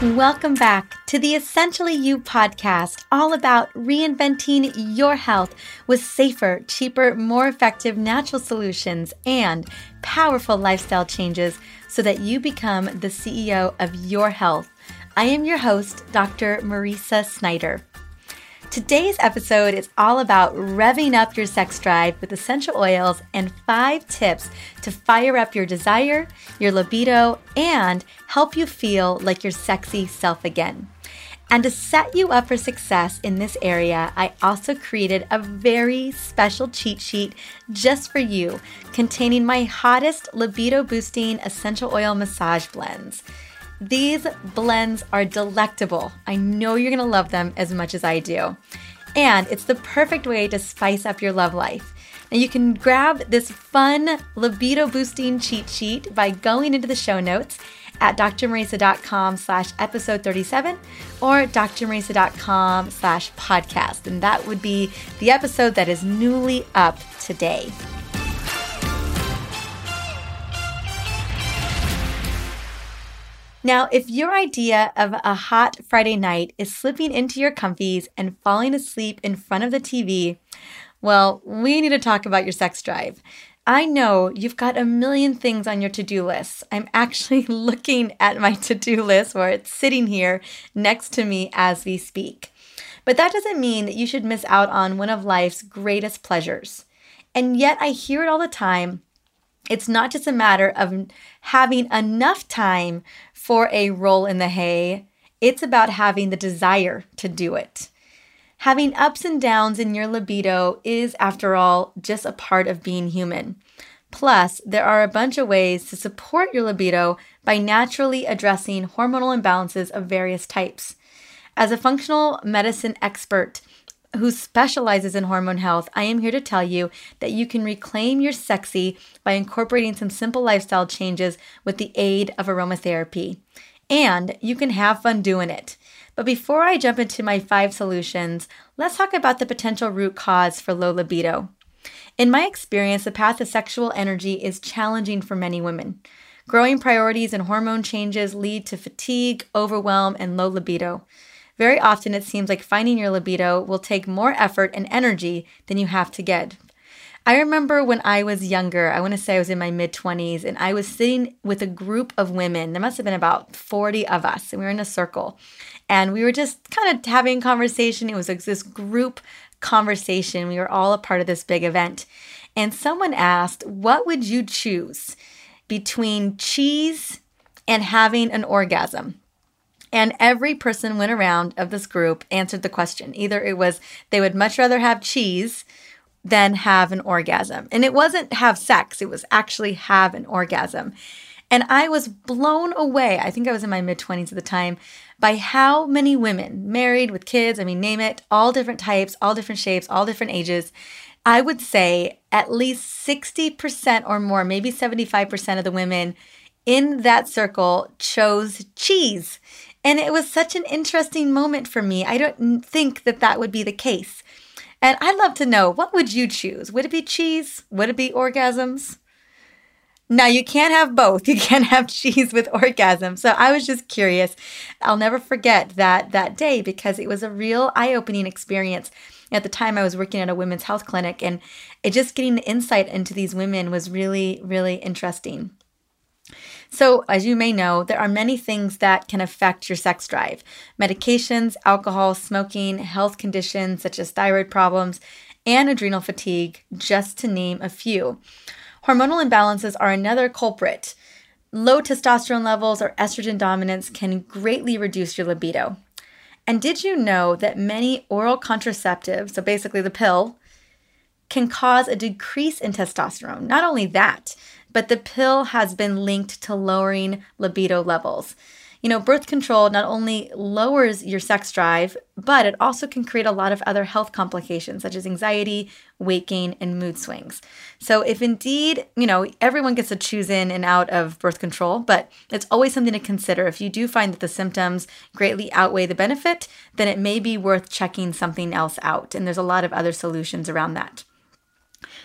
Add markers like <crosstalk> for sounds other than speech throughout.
Welcome back to the Essentially You podcast, all about reinventing your health with safer, cheaper, more effective natural solutions and powerful lifestyle changes so that you become the CEO of your health. I am your host, Dr. Mariza Snyder. Today's episode is all about revving up your sex drive with essential oils and five tips to fire up your desire, your libido, and help you feel like your sexy self again. And to set you up for success in this area, I also created a very special cheat sheet just for you containing my hottest libido boosting essential oil massage blends. These blends are delectable. I know you're to love them as much as I do. And it's the perfect way to spice up your love life. Now you can grab this fun libido boosting cheat sheet by going into the show notes at drmariza.com slash episode 37 or drmariza.com slash podcast. And that would be the episode that is newly up today. Now, if your idea of a hot Friday night is slipping into your comfies and falling asleep in front of the TV, well, we need to talk about your sex drive. I know you've got a million things on your to do list. I'm <laughs> actually looking at my to do list where it's sitting here next to me as we speak. But that doesn't mean that you should miss out on one of life's greatest pleasures. And yet I hear it all the time. It's not just a matter of having enough time for a roll in the hay, it's about having the desire to do it. Having ups and downs in your libido is, after all, just a part of being human. Plus, there are a bunch of ways to support your libido by naturally addressing hormonal imbalances of various types. As a functional medicine expert who specializes in hormone health, I am here to tell you that you can reclaim your sexy by incorporating some simple lifestyle changes with the aid of aromatherapy. And you can have fun doing it. But before I jump into my five solutions, let's talk about the potential root cause for low libido. In my experience, the path to sexual energy is challenging for many women. Growing priorities and hormone changes lead to fatigue, overwhelm, and low libido. Very often, it seems like finding your libido will take more effort and energy than you have to get. I remember when I was younger, I want to say I was in my mid 20s, and I was sitting with a group of women. There must have been about 40 of us, and we were in a circle. And we were just kind of having conversation. It was like this group conversation. We were all a part of this big event. And someone asked, What would you choose between cheese and having an orgasm? And every person went around of this group answered the question. Either it was they would much rather have cheese than have an orgasm. And it wasn't have sex, it was actually have an orgasm. And I was blown away. I think I was in my mid 20s at the time by how many women, married with kids, I mean, name it, all different types, all different shapes, all different ages. I would say at least 60% or more, maybe 75% of the women in that circle chose cheese. And it was such an interesting moment for me. I don't think that that would be the case. And I'd love to know what would you choose? Would it be cheese? Would it be orgasms? Now you can't have both. <laughs> You can't have cheese with orgasm. So I was just curious. I'll never forget that that day because it was a real eye-opening experience. At the time I was working at a women's health clinic and it just getting the insight into these women was really really interesting. So, as you may know, there are many things that can affect your sex drive medications, alcohol, smoking, health conditions such as thyroid problems, and adrenal fatigue, just to name a few. Hormonal imbalances are another culprit. Low testosterone levels or estrogen dominance can greatly reduce your libido. And did you know that many oral contraceptives, so basically the pill, can cause a decrease in testosterone? Not only that, but the pill has been linked to lowering libido levels. You know, birth control not only lowers your sex drive, but it also can create a lot of other health complications such as anxiety, weight gain, and mood swings. So, if indeed, you know, everyone gets to choose in and out of birth control, but it's always something to consider. If you do find that the symptoms greatly outweigh the benefit, then it may be worth checking something else out. And there's a lot of other solutions around that.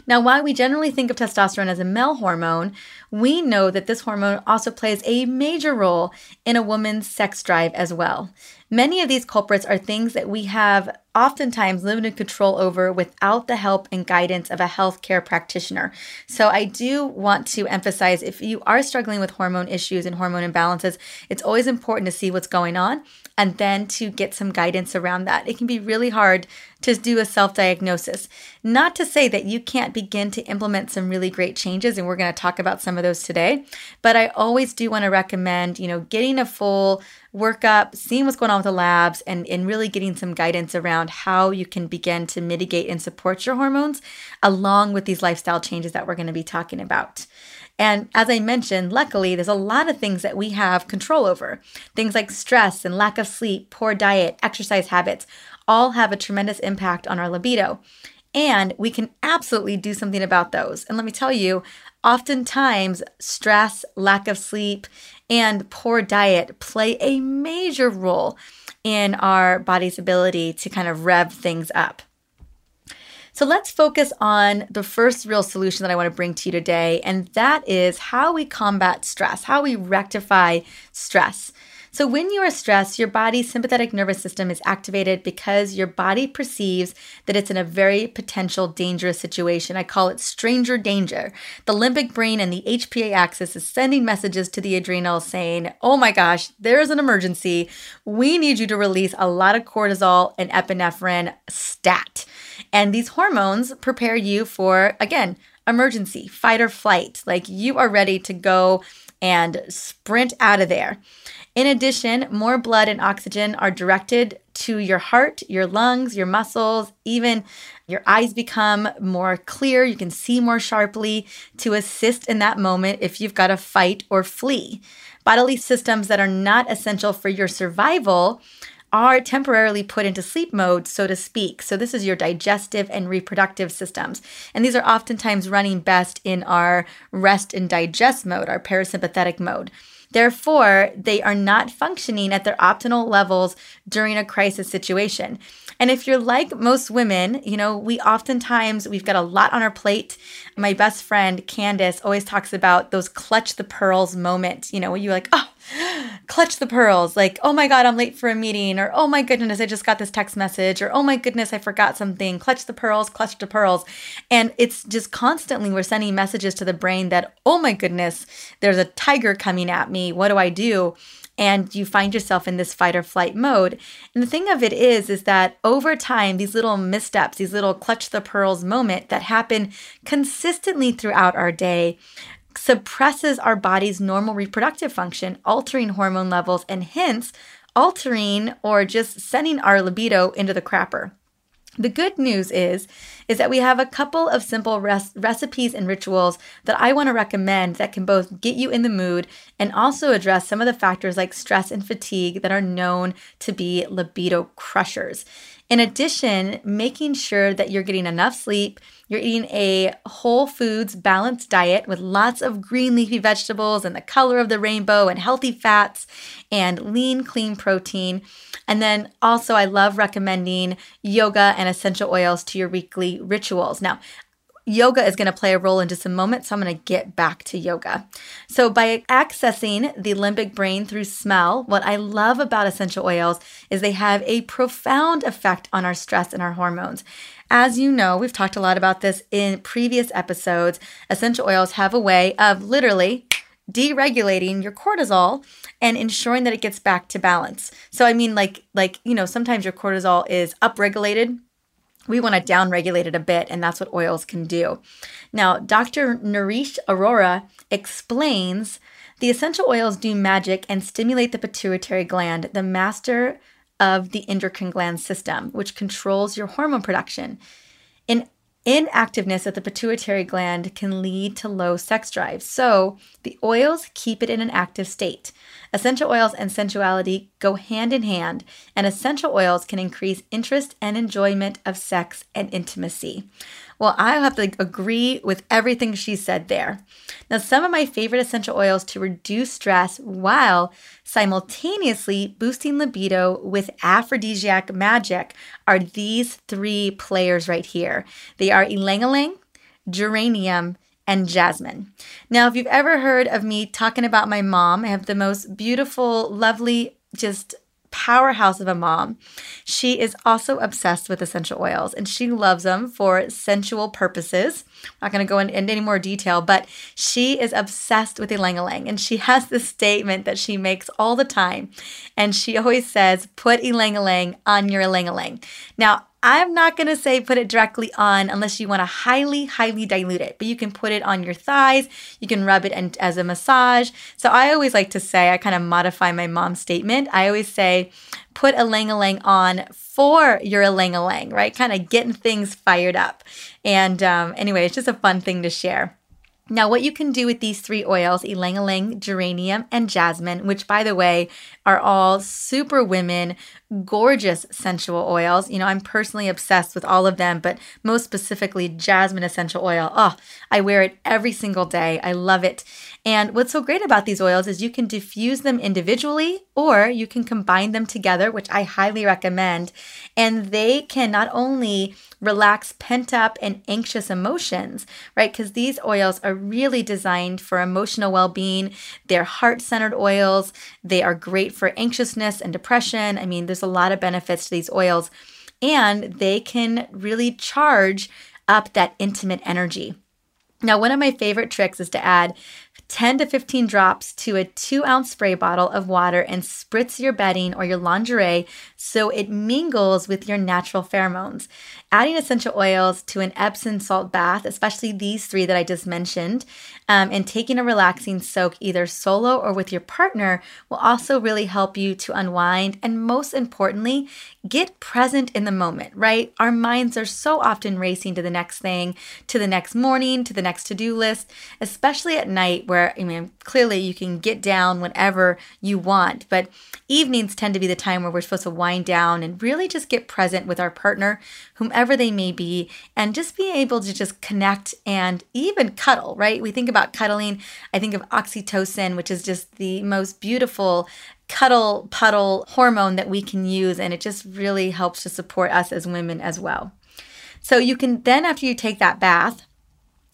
Now, while we generally think of testosterone as a male hormone, we know that this hormone also plays a major role in a woman's sex drive as well. Many of these culprits are things that we have oftentimes limited control over without the help and guidance of a healthcare practitioner. So, I do want to emphasize if you are struggling with hormone issues and hormone imbalances, it's always important to see what's going on and then to get some guidance around that. It can be really hard to do a self diagnosis. Not to say that you can't begin to implement some really great changes, and we're going to talk about some of those today, but I always do want to recommend, you know, getting a full workup, seeing what's going on with the labs, and, and really getting some guidance around how you can begin to mitigate and support your hormones along with these lifestyle changes that we're going to be talking about. And as I mentioned, luckily, there's a lot of things that we have control over. Things like stress and lack of sleep, poor diet, exercise habits all have a tremendous impact on our libido. And we can absolutely do something about those. And let me tell you, oftentimes stress, lack of sleep, and poor diet play a major role in our body's ability to kind of rev things up. So let's focus on the first real solution that I want to bring to you today, and that is how we combat stress, how we rectify stress. So, when you are stressed, your body's sympathetic nervous system is activated because your body perceives that it's in a very potential dangerous situation. I call it stranger danger. The limbic brain and the HPA axis is sending messages to the adrenals saying, Oh my gosh, there's an emergency. We need you to release a lot of cortisol and epinephrine stat. And these hormones prepare you for, again, emergency, fight or flight. Like you are ready to go and sprint out of there. In addition, more blood and oxygen are directed to your heart, your lungs, your muscles, even your eyes become more clear. You can see more sharply to assist in that moment if you've got to fight or flee. Bodily systems that are not essential for your survival are temporarily put into sleep mode, so to speak. So, this is your digestive and reproductive systems. And these are oftentimes running best in our rest and digest mode, our parasympathetic mode. Therefore, they are not functioning at their optimal levels during a crisis situation. And if you're like most women, you know, we oftentimes we've got a lot on our plate. My best friend Candace always talks about those clutch the pearls moments, you know, where you're like, oh, <gasps> clutch the pearls, like, oh my God, I'm late for a meeting, or oh my goodness, I just got this text message, or oh my goodness, I forgot something. Clutch the pearls, clutch the pearls. And it's just constantly we're sending messages to the brain that, oh my goodness, there's a tiger coming at me. What do I do? And you find yourself in this fight or flight mode. And the thing of it is is that over time these little missteps, these little clutch the pearls moment that happen consistently throughout our day suppresses our body's normal reproductive function, altering hormone levels and hence altering or just sending our libido into the crapper. The good news is is that we have a couple of simple res- recipes and rituals that I want to recommend that can both get you in the mood and also address some of the factors like stress and fatigue that are known to be libido crushers. In addition, making sure that you're getting enough sleep, you're eating a whole foods balanced diet with lots of green leafy vegetables and the color of the rainbow and healthy fats and lean, clean protein. And then also, I love recommending yoga and essential oils to your weekly rituals. Now, yoga is going to play a role in just a moment, so I'm going to get back to yoga. So, by accessing the limbic brain through smell, what I love about essential oils is they have a profound effect on our stress and our hormones. As you know, we've talked a lot about this in previous episodes. Essential oils have a way of literally deregulating your cortisol and ensuring that it gets back to balance. So I mean like like you know sometimes your cortisol is upregulated we want to downregulate it a bit, and that's what oils can do. Now, Dr. Naresh Arora explains the essential oils do magic and stimulate the pituitary gland, the master of the endocrine gland system, which controls your hormone production. In Inactiveness at the pituitary gland can lead to low sex drive, so the oils keep it in an active state. Essential oils and sensuality go hand in hand, and essential oils can increase interest and enjoyment of sex and intimacy. Well, I have to agree with everything she said there. Now, some of my favorite essential oils to reduce stress while simultaneously boosting libido with aphrodisiac magic are these three players right here. They are ylang ylang, geranium, and jasmine. Now, if you've ever heard of me talking about my mom, I have the most beautiful, lovely, just powerhouse of a mom. She is also obsessed with essential oils and she loves them for sensual purposes. I'm not going to go into any more detail, but she is obsessed with ylang ylang and she <laughs> has this statement that she makes all the time. And she always says, put ylang ylang on your ylang ylang. Now, I'm not to say put it directly on unless you want to highly, highly dilute it, but you can put it on your thighs. You can rub it in, as a massage. So I always like to say, I kind of modify my mom's statement. I always say, put a lang lang on for your lang right? Kind of getting things fired up. And um, anyway, it's just a fun thing to share. Now, what you can do with these three oils, ylang ylang, geranium, and jasmine, which by the way are all super women, gorgeous sensual oils. You know, I'm personally obsessed with all of them, but most specifically jasmine essential oil. Oh, I wear it every single day. I love it. And what's so great about these oils is you can diffuse them individually or you can combine them together, which I highly recommend. And they can not only relax pent up and anxious emotions, right? Because these oils are really designed for emotional well being. They're heart centered oils. They are great for anxiousness and depression. I mean, there's a lot of benefits to these oils, and they can really charge up that intimate energy. Now, one of my favorite tricks is to add 10 to 15 drops to a two ounce spray bottle of water and spritz your bedding or your lingerie so it mingles with your natural pheromones. Adding essential oils to an Epsom salt bath, especially these three that I just mentioned, um, and taking a relaxing soak either solo or with your partner will also really help you to unwind and, most importantly, get present in the moment, right? Our minds are so often racing to the next thing, to the next morning, to the next to do list, especially at night where, I mean, clearly you can get down whenever you want, but evenings tend to be the time where we're supposed to wind down and really just get present with our partner, whomever they may be, and just be able to just connect and even cuddle, right? We think about cuddling, I think of oxytocin, which is just the most beautiful cuddle puddle hormone that we can use, and it just really helps to support us as women as well. So you can then, after you take that bath,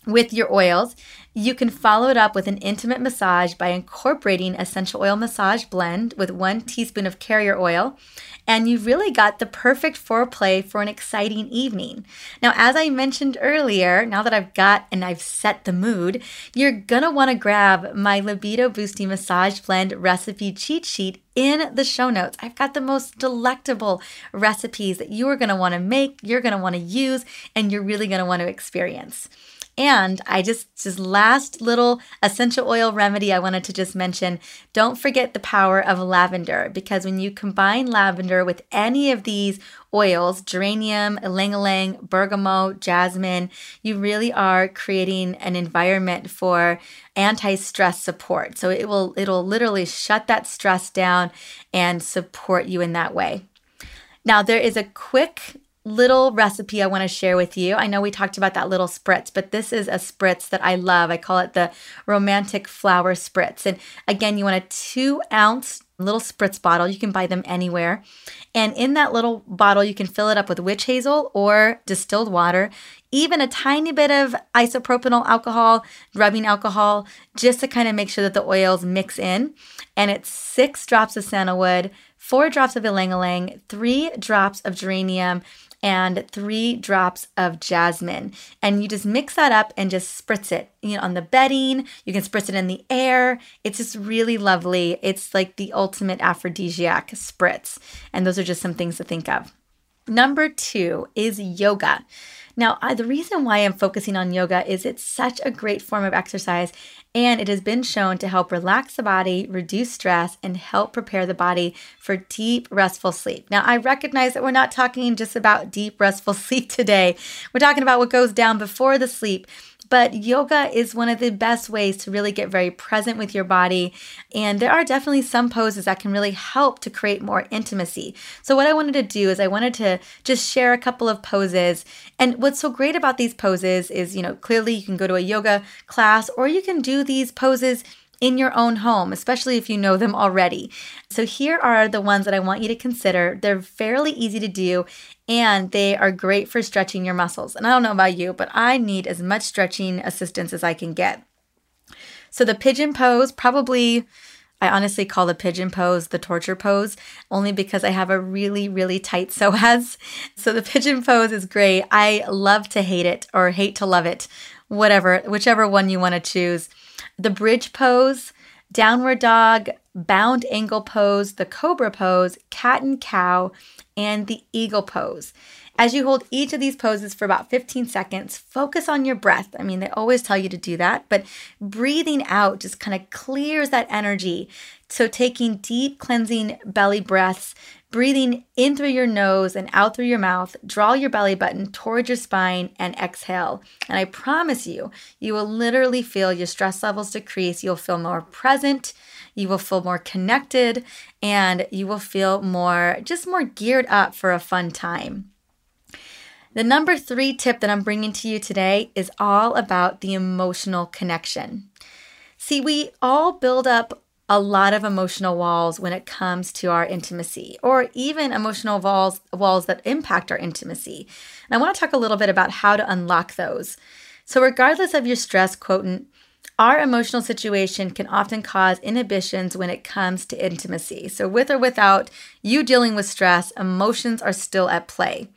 with your oils. You can follow it up with an intimate massage by incorporating essential oil massage blend with one teaspoon of carrier oil and you've really got the perfect foreplay for an exciting evening. Now, as I mentioned earlier, now that I've got and I've set the mood, you're gonna wanna grab my libido boosting massage blend recipe cheat sheet in the show notes. I've got the most delectable recipes that you are gonna wanna make, you're gonna wanna use, and you're really gonna wanna experience. And I just, just last little essential oil remedy I wanted to just mention don't forget the power of lavender because when you combine lavender with any of these oils, geranium, ylang ylang, bergamot, jasmine, you really are creating an environment for anti-stress support. So it will it'll literally shut that stress down and support you in that way. Now there is a quick little recipe I want to share with you. I know we talked about that little spritz, but this is a spritz that I love. I call it the romantic flower spritz. And again, you want a two ounce little spritz bottle. You can buy them anywhere. And in that little bottle, you can fill it up with witch hazel or distilled water, even a tiny bit of isopropanol alcohol, rubbing alcohol, just to kind of make sure that the oils mix in. And it's six drops of sandalwood, four drops of ylang ylang, three drops of geranium, and three drops of jasmine. And you just mix that up and just spritz it, you know, on the bedding. You can spritz it in the air. It's just really lovely. It's like the ultimate aphrodisiac spritz. And those are just some things to think of. Number two is yoga. Now, I, the reason why I'm focusing on yoga is it's such a great form of exercise and it has been shown to help relax the body, reduce stress, and help prepare the body for deep, restful sleep. Now, I recognize that we're not talking just about deep, restful <laughs> sleep today. We're talking about what goes down before the sleep. But yoga is one of the best ways to really get very present with your body. And there are definitely some poses that can really help to create more intimacy. So, what I wanted to do is I wanted to just share a couple of poses. And what's so great about these poses is, you know, clearly you can go to a yoga class or you can do these poses in your own home, especially if you know them already. So, here are the ones that I want you to consider. They're fairly easy to do and they are great for stretching your muscles. And I don't know about you, but I need as much stretching assistance as I can get. So, the pigeon pose, probably. I honestly call the pigeon pose the torture pose only because I have a really, really tight psoas. <laughs> So the pigeon pose is great. I love to hate it or hate to love it, whatever, whichever one you want to choose the bridge pose, downward dog, bound angle pose, the cobra pose, cat and cow, and the eagle pose. As you hold each of these poses for about 15 seconds, focus on your breath. I mean, they always tell you to do that, but breathing out just kind of clears that energy. So, taking deep cleansing belly breaths Breathing in through your nose and out through your mouth, draw your belly button towards your spine and exhale. And I promise you, you will literally feel your stress levels decrease. You'll feel more present, you will feel more connected, and you will feel more, just more geared up for a fun time. The number three tip that I'm bringing to you today is all about the emotional connection. See, we all build up a lot of emotional walls when it comes to our intimacy or even emotional walls walls that impact our intimacy. And I want to talk a little bit about how to unlock those. So regardless of your stress quotient, our emotional situation can often cause inhibitions when it comes to intimacy. So, with or without you dealing with stress, emotions are still at play.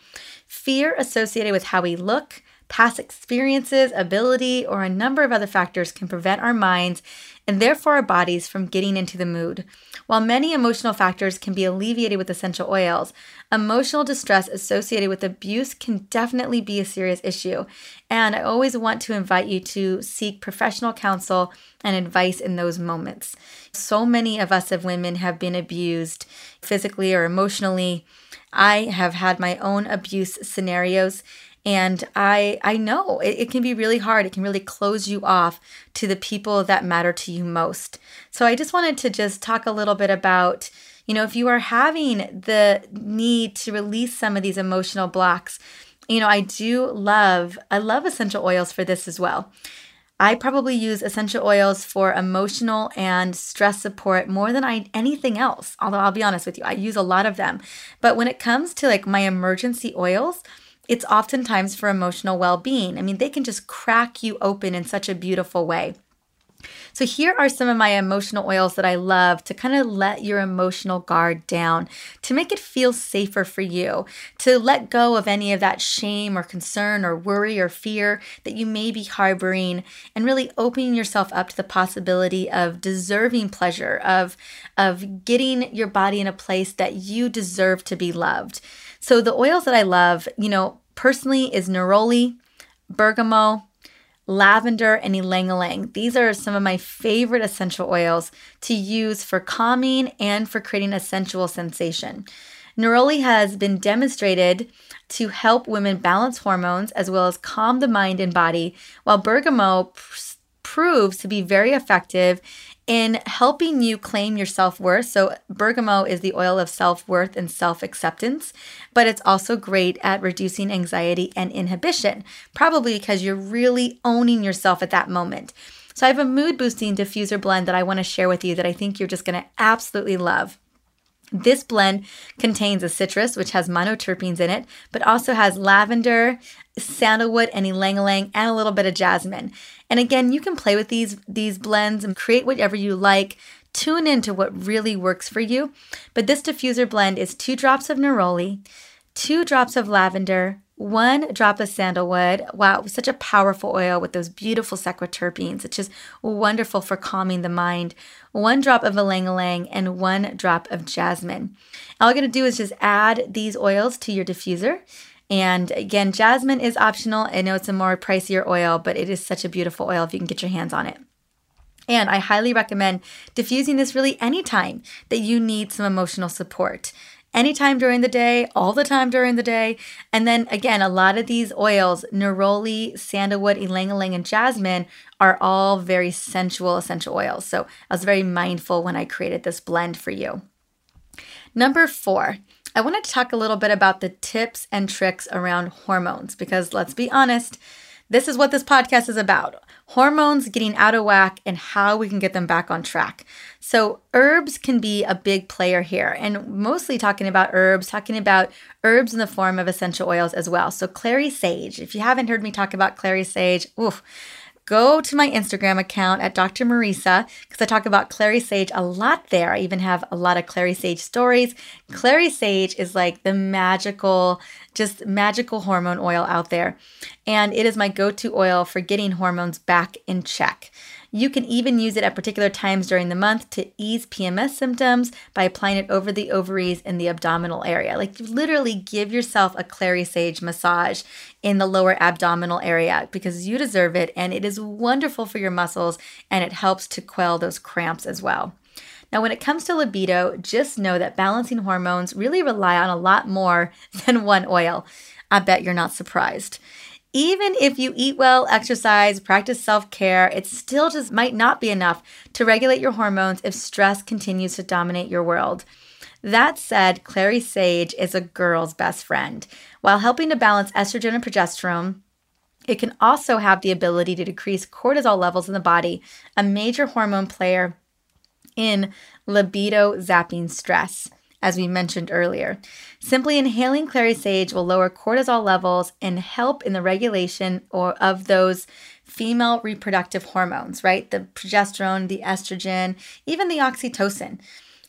Fear associated with how we look, past experiences, ability, or a number of other factors can prevent our minds and therefore our bodies from getting into the mood. While many emotional factors can be alleviated with essential oils, emotional distress associated with abuse can definitely be a serious issue. And I always want to invite you to seek professional counsel and advice in those moments. So many of us of women have been abused physically or emotionally. I have had my own abuse scenarios and i i know it, it, can be really hard it can really close you off to the people that matter to you most so i just wanted to just talk a little bit about you know if you are having the need to release some of these emotional blocks you know i do love i love essential oils for this as well I probably use essential oils for emotional and stress support more than I anything else. Although I'll be honest with you, I use a lot of them. But when it comes to like my emergency oils, it's oftentimes for emotional well being. I mean, they can just crack you open in such a beautiful way. So, here are some of my emotional oils that I love to kind of let your emotional guard down, to make it feel safer for you, to let go of any of that shame or concern or worry or fear that you may be harboring, and really opening yourself up to the possibility of deserving pleasure, of, of getting your body in a place that you deserve to be loved. So the oils that I love, you know, personally is neroli, bergamot, lavender, and ylang ylang. These are some of my favorite essential oils to use for calming and for creating a sensual sensation. Neroli has been demonstrated to help women balance hormones as well as calm the mind and body, while bergamot pr- proves to be very effective in helping you claim your self worth. So, bergamot is the oil of self worth and self acceptance, but it's also great at reducing anxiety and inhibition, probably because you're really owning yourself at that moment. So, I have a mood boosting diffuser blend that I want to share with you that I think you're just going to absolutely love. This blend contains a citrus, which has monoterpenes in it, but also has lavender, sandalwood, and ylang ylang, and a little bit of jasmine. And again, you can play with these these blends and create whatever you like. Tune into what really works for you. But this diffuser blend is two drops of neroli, two drops of lavender, one drop of sandalwood. Wow, such a powerful oil with those beautiful sesquiterpenes. It's just wonderful for calming the mind. One drop of ylang ylang and one drop of jasmine. All you're gonna do is just add these oils to your diffuser. And again, jasmine is optional. I know it's a more pricier oil, but it is such a beautiful oil if you can get your hands on it. And I highly recommend diffusing this really anytime that you need some emotional support anytime during the day, all the time during the day. And then again, a lot of these oils, neroli, sandalwood, ylang ylang, and jasmine, are all very sensual essential oils. So I was very mindful when I created this blend for you. Number four, I want to talk a little bit about the tips and tricks around hormones because let's be honest, This is what this podcast is about hormones getting out of whack and how we can get them back on track. So, herbs can be a big player here, and mostly talking about herbs, talking about herbs in the form of essential oils as well. So, clary sage, if you haven't heard me talk about clary sage, oof go to my Instagram account at Dr. Mariza because I talk about clary sage a lot there. I even have a lot of clary sage stories. Clary sage is like the magical, just magical hormone oil out there. And it is my go to oil for getting hormones back in check. You can even use it at particular times during the month to ease PMS symptoms by applying it over the ovaries in the abdominal area. Like literally give yourself a clary sage massage in the lower abdominal area because you deserve it and it is wonderful for your muscles and it helps to quell those cramps as well. Now, when it comes to libido, just know that balancing hormones really rely on a lot more <laughs> than one oil. I bet you're not surprised even if you eat well, exercise, practice self care, it still just might not be enough to regulate your hormones if stress continues to dominate your world. That said, Clary Sage is a girl's best friend. While helping to balance estrogen and progesterone, it can also have the ability to decrease cortisol levels in the body, a major hormone player in libido zapping stress as we mentioned earlier. Simply inhaling clary sage will lower cortisol levels and help in the regulation or of those female reproductive hormones, right? The progesterone, the estrogen, even the oxytocin.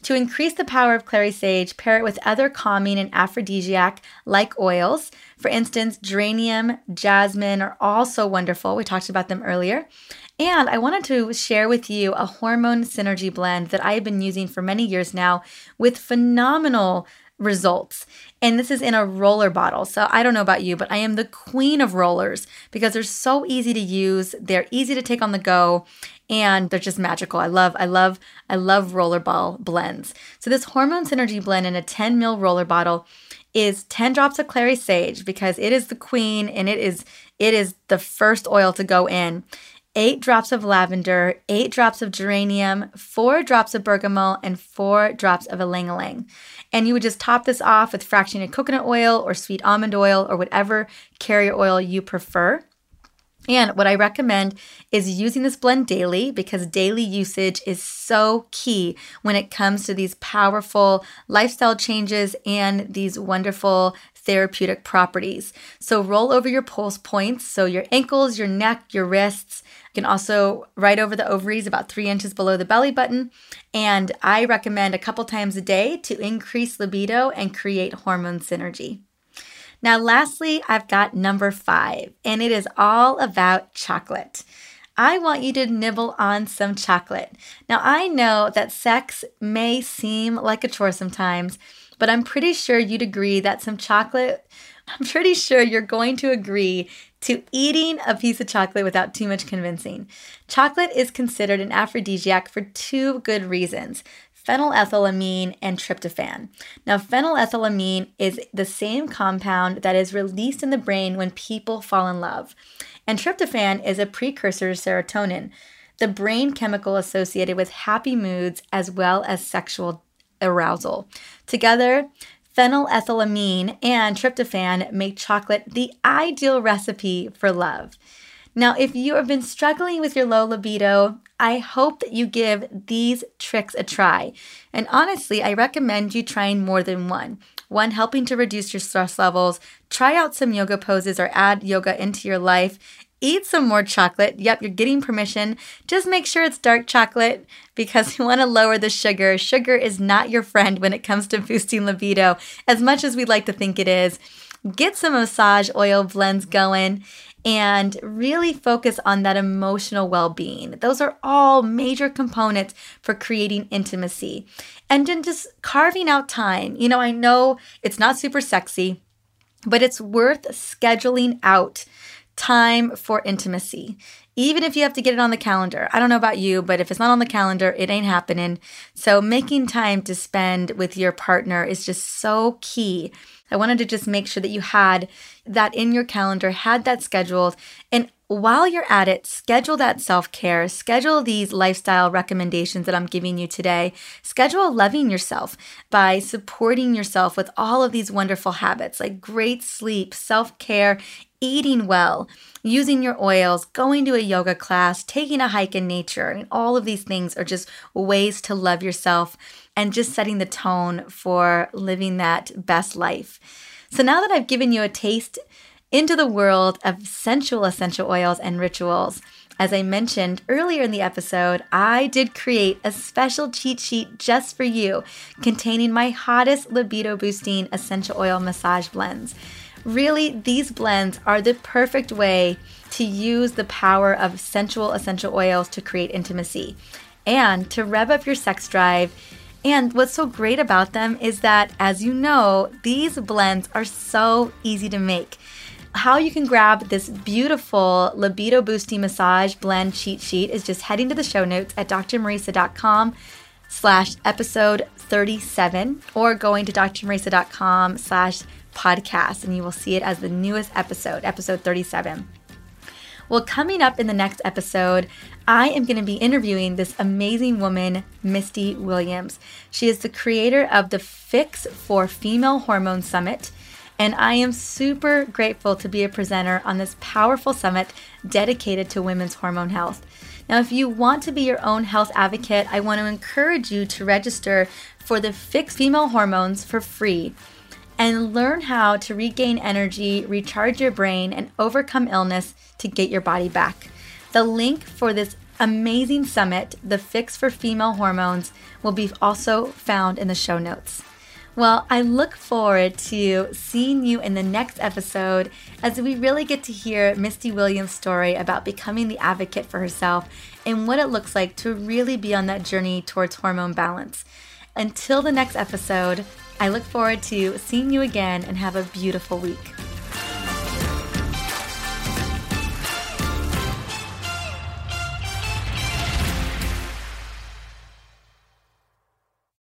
To increase the power of clary sage, pair it with other calming and aphrodisiac like oils. For instance, geranium, jasmine are also wonderful. We talked about them earlier. And I wanted to share with you a hormone synergy blend that I have been using for many years now with phenomenal results. And this is in a roller bottle. So I don't know about you, but I am the queen of rollers because they're so easy to use. They're easy to take on the go and they're just magical. I love, I love, I love rollerball blends. So this hormone synergy blend in a 10 ml roller bottle is 10 drops of clary sage because it is the queen and it is it is the first oil to go in eight drops of lavender, eight drops of geranium, four drops of bergamot, and four drops of ylang ylang. And you would just top this off with fractionated coconut oil or sweet almond oil or whatever carrier oil you prefer. And what I recommend is using this blend daily because daily usage is so key when it comes to these powerful lifestyle changes and these wonderful therapeutic properties. So roll over your pulse points, so your ankles, your neck, your wrists, you can also right over the ovaries, about three inches below the belly button. And I recommend a couple times a day to increase libido and create hormone synergy. Now, lastly, I've got number five, and it is all about chocolate. I want you to nibble on some chocolate. Now, I know that sex may seem like a chore sometimes, but I'm pretty sure you'd agree that some chocolate, <laughs> I'm pretty sure you're going to agree to eating a piece of chocolate without too much convincing. Chocolate is considered an aphrodisiac for two good reasons phenylethylamine and tryptophan. Now, phenylethylamine is the same compound that is released in the brain when people fall in love, and tryptophan is a precursor to serotonin, the brain chemical associated with happy moods as well as sexual arousal. Together, phenylethylamine and tryptophan make chocolate the ideal recipe for love. Now, if you have been struggling with your low libido, I hope that you give these tricks a try. And honestly, I recommend you trying more than one. One, helping to reduce your stress levels. Try out some yoga poses or add yoga into your life eat some more chocolate. Yep, you're getting permission. Just make sure it's dark chocolate because <laughs> you want to lower the sugar. Sugar is not your friend when it comes to boosting libido, as much as we'd like to think it is. Get some massage oil blends going and really focus on that emotional well being. Those are all major components for creating intimacy. And then just carving out time. You know, I know it's not super sexy, but it's worth scheduling out time for intimacy. Even if you have to get it on the calendar. I don't know about you, but if it's not on the calendar, it ain't happening. So, making time to spend with your partner is just so key. I wanted to just make sure that you had that in your calendar, had that scheduled, and while you're at it, schedule that self care, schedule these lifestyle recommendations that I'm giving you today. Schedule loving yourself by supporting yourself with all of these wonderful habits like great sleep, self care, eating well, using your oils, going to a yoga class, taking a hike in nature. I mean, all of these things are just ways to love yourself and just setting the tone for living that best life. So now that I've given you a taste into the world of sensual essential oils and rituals. As I mentioned earlier in the episode, I did create a special cheat sheet just for you containing my hottest libido boosting essential oil massage blends. Really, these blends are the perfect way to use the power of sensual essential oils to create intimacy and to rev up your sex drive. And what's so great about them is that, as you know, these blends are so easy to make how you can grab this beautiful libido boosting massage blend cheat sheet is just heading to the show notes at drmariza.com slash episode 37 or going to drmariza.com slash podcast and you will see it as the newest episode, episode 37. Well, coming up in the next episode, I am going to be interviewing this amazing woman, Misty Williams. She is the creator of the Fix for Female Hormone Summit and I am super grateful to be a presenter on this powerful summit dedicated to women's hormone health. Now, if you want to be your own health advocate, I want to encourage you to register for the Fix Female Hormones for free and learn how to regain energy, recharge your brain, and overcome illness to get your body back. The link for this amazing summit, the Fix for Female Hormones, will be also found in the show notes. Well, I look forward to seeing you in the next episode as we really get to hear Misty Williams' story about becoming the advocate for herself and what it looks like to really be on that journey towards hormone balance. Until the next episode, I look forward to seeing you again and have a beautiful week.